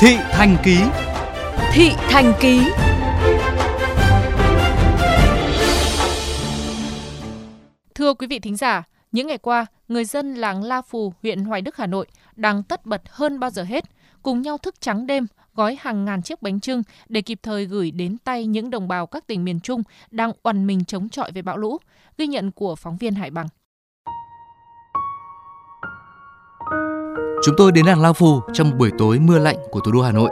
Thị Thành Ký. Thị Thành Ký. Thưa quý vị thính giả, những ngày qua, người dân làng La Phù, huyện Hoài Đức, Hà Nội đang tất bật hơn bao giờ hết, cùng nhau thức trắng đêm gói hàng ngàn chiếc bánh trưng để kịp thời gửi đến tay những đồng bào các tỉnh miền Trung đang oằn mình chống chọi với bão lũ, ghi nhận của phóng viên Hải Bằng. Chúng tôi đến làng Lao Phù trong buổi tối mưa lạnh của thủ đô Hà Nội.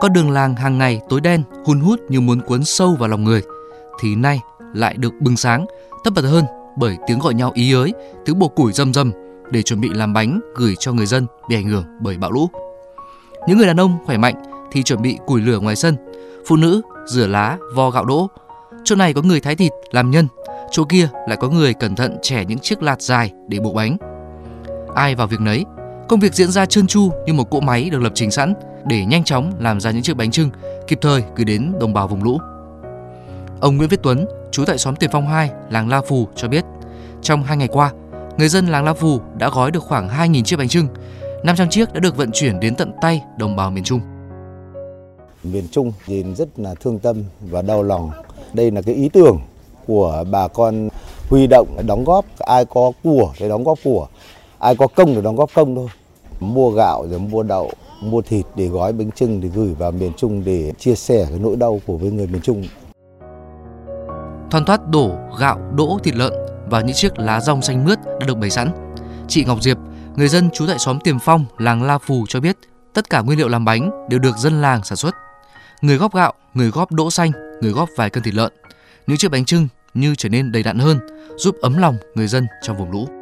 Con đường làng hàng ngày tối đen, hun hút như muốn cuốn sâu vào lòng người, thì nay lại được bừng sáng, tất bật hơn bởi tiếng gọi nhau ý ới, tiếng bổ củi rầm rầm để chuẩn bị làm bánh gửi cho người dân bị ảnh hưởng bởi bão lũ. Những người đàn ông khỏe mạnh thì chuẩn bị củi lửa ngoài sân, phụ nữ rửa lá, vo gạo đỗ. Chỗ này có người thái thịt làm nhân, chỗ kia lại có người cẩn thận chẻ những chiếc lạt dài để buộc bánh. Ai vào việc nấy, công việc diễn ra trơn tru như một cỗ máy được lập trình sẵn để nhanh chóng làm ra những chiếc bánh trưng kịp thời gửi đến đồng bào vùng lũ. Ông Nguyễn Viết Tuấn, trú tại xóm Tiền Phong 2, làng La Phù cho biết, trong hai ngày qua, người dân làng La Phù đã gói được khoảng 2.000 chiếc bánh trưng, 500 chiếc đã được vận chuyển đến tận tay đồng bào miền Trung. Miền Trung nhìn rất là thương tâm và đau lòng. Đây là cái ý tưởng của bà con huy động đóng góp ai có của thì đóng góp của ai có công thì đóng góp công thôi mua gạo rồi mua đậu mua thịt để gói bánh trưng để gửi vào miền Trung để chia sẻ cái nỗi đau của với người miền Trung thoăn thoát đổ gạo, đỗ, thịt lợn và những chiếc lá rong xanh mướt đã được bày sẵn. Chị Ngọc Diệp, người dân trú tại xóm Tiềm Phong, làng La Phù cho biết tất cả nguyên liệu làm bánh đều được dân làng sản xuất. Người góp gạo, người góp đỗ xanh, người góp vài cân thịt lợn. Những chiếc bánh trưng như trở nên đầy đặn hơn, giúp ấm lòng người dân trong vùng lũ.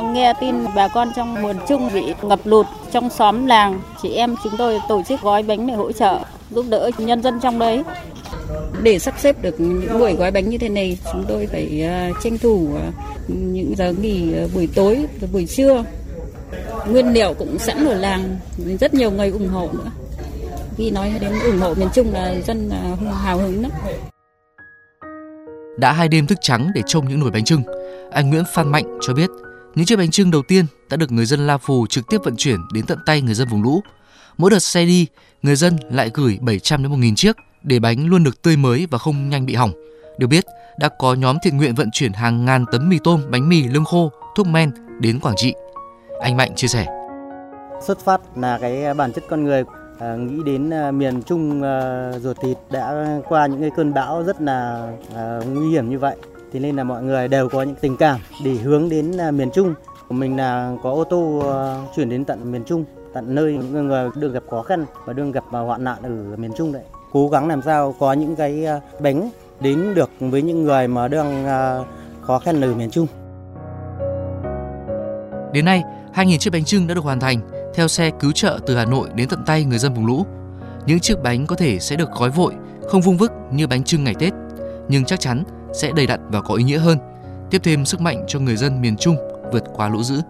Nghe tin bà con trong miền Trung bị ngập lụt trong xóm làng, chị em chúng tôi tổ chức gói bánh để hỗ trợ, giúp đỡ nhân dân trong đấy. Để sắp xếp được những buổi gói bánh như thế này, chúng tôi phải uh, tranh thủ uh, những giờ nghỉ uh, buổi tối, buổi trưa. Nguyên liệu cũng sẵn ở làng, rất nhiều người ủng hộ nữa. Khi nói đến ủng hộ miền Trung là dân hào hứng lắm. Đã hai đêm thức trắng để trông những nồi bánh trưng, anh Nguyễn Phan Mạnh cho biết những chiếc bánh trưng đầu tiên đã được người dân La Phù trực tiếp vận chuyển đến tận tay người dân vùng lũ. Mỗi đợt xe đi, người dân lại gửi 700 đến 1000 chiếc để bánh luôn được tươi mới và không nhanh bị hỏng. Được biết, đã có nhóm thiện nguyện vận chuyển hàng ngàn tấn mì tôm, bánh mì, lương khô, thuốc men đến Quảng Trị. Anh Mạnh chia sẻ. Xuất phát là cái bản chất con người à, nghĩ đến à, miền Trung à, ruột thịt đã qua những cái cơn bão rất là à, nguy hiểm như vậy. Thì nên là mọi người đều có những tình cảm để hướng đến à, miền Trung. của Mình là có ô tô à, chuyển đến tận miền Trung, tận nơi những người được gặp khó khăn và đương gặp à, hoạn nạn ở miền Trung đấy cố gắng làm sao có những cái bánh đến được với những người mà đang khó khăn ở miền Trung. Đến nay, 2.000 chiếc bánh trưng đã được hoàn thành theo xe cứu trợ từ Hà Nội đến tận tay người dân vùng lũ. Những chiếc bánh có thể sẽ được gói vội, không vung vức như bánh trưng ngày Tết, nhưng chắc chắn sẽ đầy đặn và có ý nghĩa hơn, tiếp thêm sức mạnh cho người dân miền Trung vượt qua lũ dữ.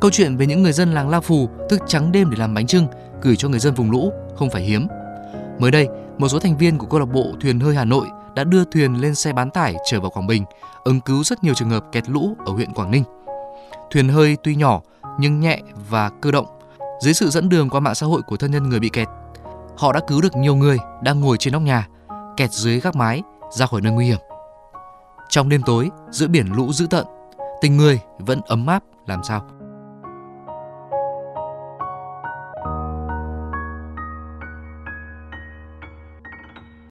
Câu chuyện về những người dân làng La Phù thức trắng đêm để làm bánh trưng gửi cho người dân vùng lũ không phải hiếm Mới đây, một số thành viên của câu lạc bộ thuyền hơi Hà Nội đã đưa thuyền lên xe bán tải trở vào Quảng Bình, ứng cứu rất nhiều trường hợp kẹt lũ ở huyện Quảng Ninh. Thuyền hơi tuy nhỏ nhưng nhẹ và cơ động. Dưới sự dẫn đường qua mạng xã hội của thân nhân người bị kẹt, họ đã cứu được nhiều người đang ngồi trên nóc nhà, kẹt dưới gác mái ra khỏi nơi nguy hiểm. Trong đêm tối, giữa biển lũ dữ tợn, tình người vẫn ấm áp làm sao.